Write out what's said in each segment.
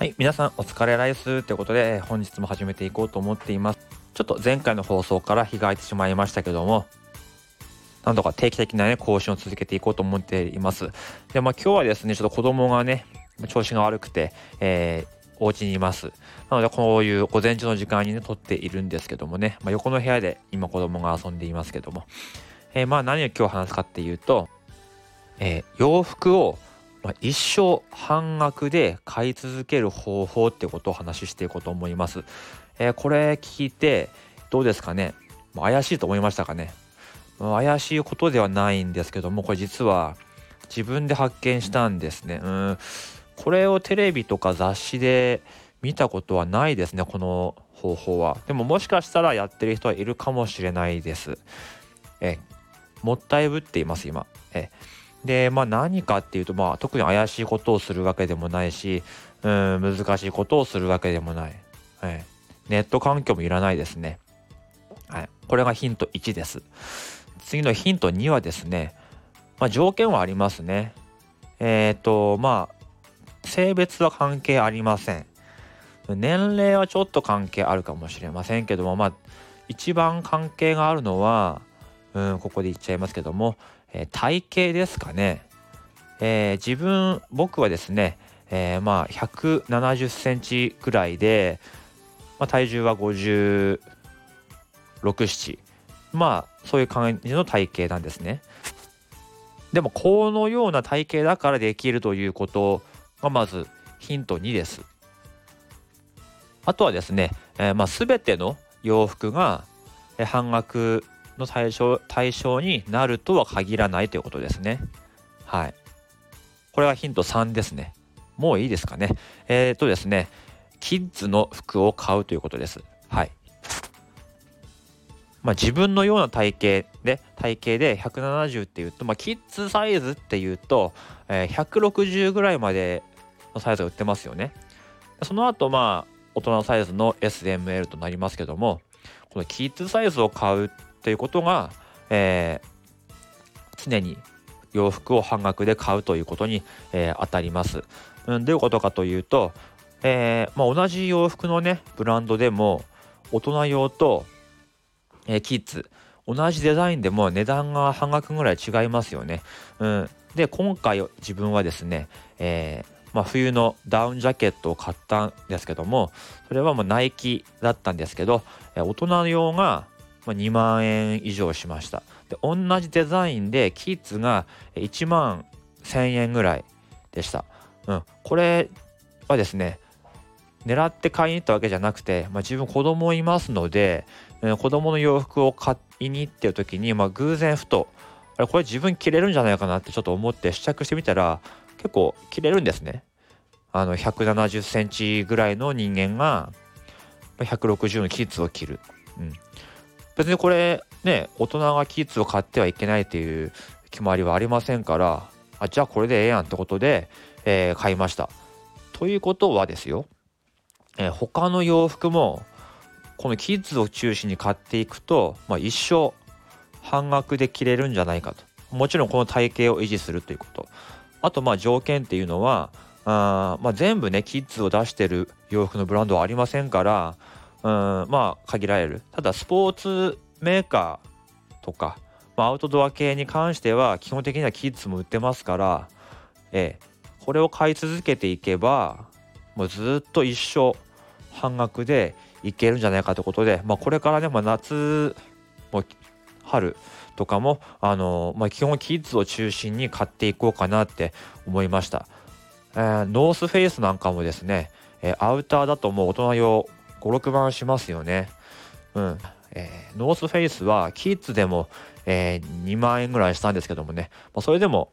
はい、皆さんお疲れライスということで本日も始めていこうと思っています。ちょっと前回の放送から日が空いてしまいましたけども、なんとか定期的なね、更新を続けていこうと思っています。で、まあ今日はですね、ちょっと子供がね、調子が悪くて、えー、お家にいます。なので、こういう午前中の時間にね、撮っているんですけどもね、まあ、横の部屋で今子供が遊んでいますけども、えー、まあ何を今日話すかっていうと、えー、洋服をまあ、一生半額で買い続ける方法ってことを話していこうと思います。えー、これ聞いてどうですかね、まあ、怪しいと思いましたかね、まあ、怪しいことではないんですけどもこれ実は自分で発見したんですね。うんこれをテレビとか雑誌で見たことはないですねこの方法は。でももしかしたらやってる人はいるかもしれないです。えもったいぶっています今。えで、まあ何かっていうと、まあ特に怪しいことをするわけでもないし、うん、難しいことをするわけでもない。はい。ネット環境もいらないですね。はい。これがヒント1です。次のヒント2はですね、まあ条件はありますね。えっ、ー、と、まあ、性別は関係ありません。年齢はちょっと関係あるかもしれませんけども、まあ、一番関係があるのは、うん、ここで言っちゃいますけども、えー、体型ですかね、えー、自分僕はですね、えー、まあ170センチくらいで、まあ、体重は56、7まあそういう感じの体型なんですね。でもこのような体型だからできるということがまずヒント2です。あとはですね、えー、まあ全ての洋服が半額の対象対象になるとは限らないということですね。はい。これはヒント3ですね。もういいですかね。えっ、ー、とですね、キッズの服を買うということです。はい。まあ、自分のような体型で体型で170っていうと、まあ、キッズサイズっていうと、えー、160ぐらいまでのサイズが売ってますよね。その後まあ大人サイズの SML となりますけどもこのキッズサイズを買うっていうことが、えー、常に洋服を半額で買うということに、えー、当たります。うん、どういうことかというと、えー、まあ、同じ洋服のねブランドでも大人用と、え、キッズ同じデザインでも値段が半額ぐらい違いますよね。うん、で今回自分はですね、えまあ、冬のダウンジャケットを買ったんですけどもそれはもうナイキだったんですけど、え大人用がま2万円以上しました。で同じデザインでキッズが1万1000円ぐらいでした、うん、これはですね狙って買いに行ったわけじゃなくて、まあ、自分子供いますので、うん、子供の洋服を買いに行ってる時に、まあ、偶然ふとあれこれ自分着れるんじゃないかなってちょっと思って試着してみたら結構着れるんですね。あの170センチぐらいの人間が160のキッズを着る、うん、別にこれね大人がキッズを買ってはいけないっていう決まりはありませんからあじゃあこれでええやんってことで、えー、買いました。ということはですよ、えー、他の洋服もこのキッズを中心に買っていくと、まあ、一生半額で着れるんじゃないかともちろんこの体型を維持するということあとまあ条件っていうのはあまあ、全部ねキッズを出してる洋服のブランドはありませんからうんまあ限られる。ただスポーツメーカーとか、まあ、アウトドア系に関しては基本的にはキッズも売ってますから、ええ、これを買い続けていけばもうずっと一生半額でいけるんじゃないかということで、まあ、これからね、まあ、夏も春とかもあの、まあ、基本キッズを中心に買っていこうかなって思いました、えー、 North Face なんかもですね、えー、アウターだともう大人用5、6万しますよね。うん。えー、 North Face はキッズでも、えー、2万円ぐらいしたんですけどもね、まあ、それでも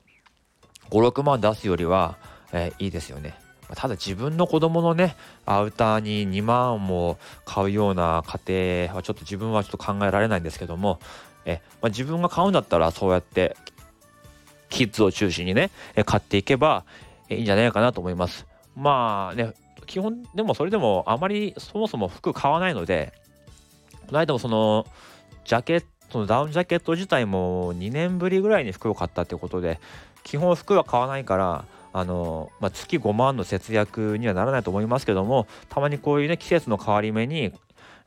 5、6万出すよりは、えー、いいですよね。ただ自分の子供のねアウターに2万も買うような家庭はちょっと自分はちょっと考えられないんですけどもえ、まあ、自分が買うんだったらそうやってキッズを中心にね買っていけばいいんじゃないかなと思います。まあね基本でもそれでもあまりそもそも服買わないのでこの間もそのジャケッそのダウンジャケット自体も2年ぶりぐらいに服を買ったってことで基本服は買わないからあの、まあ、月5万の節約にはならないと思いますけどもたまにこういうね季節の変わり目に、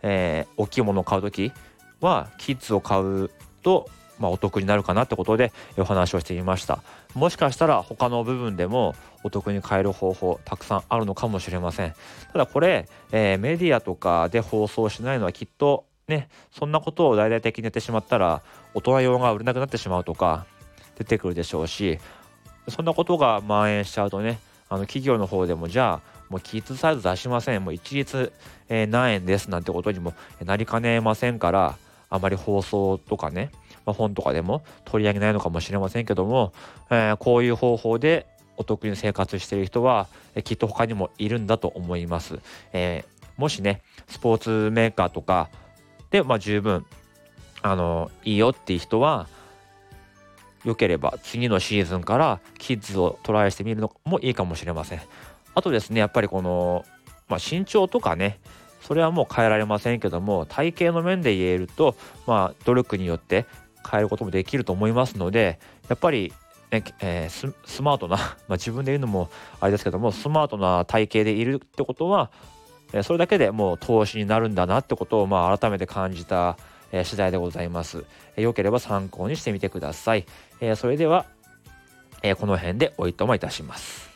えー、大きいものを買う時はキッズを買うと、まあ、お得になるかなってことでお話をしてみました。もしかしたら他の部分でもお得に買える方法たくさんあるのかもしれません。ただこれ、えー、メディアとかで放送しないのはきっとねそんなことを大々的にやってしまったら大人用が売れなくなってしまうとか出てくるでしょうしそんなことが蔓延しちゃうとねあの企業の方でもじゃあもうキッズサイズ出しません。もう一律、えー、何円ですなんてことにもなりかねませんからあまり放送とかね、まあ、本とかでも取り上げないのかもしれませんけども、えー、こういう方法でお得に生活している人は、えー、きっと他にもいるんだと思います。えー、もしねスポーツメーカーとかで、まあ、十分あのいいよっていう人は良ければ次のシーズンからキッズをトライしてみるのもいいかもしれません。あとですねやっぱりこの、まあ、身長とかねそれはもう変えられませんけども体型の面で言えるとまあ努力によって変えることもできると思いますのでやっぱりねえー、スマートな、ま、自分で言うのもあれですけどもスマートな体型でいるってことは、え、それだけでもう投資になるんだなってことを、まあ、改めて感じた、えー、次第でございます。えー、よければ参考にしてみてください。えー、それでは、えー、この辺でおいともいたします。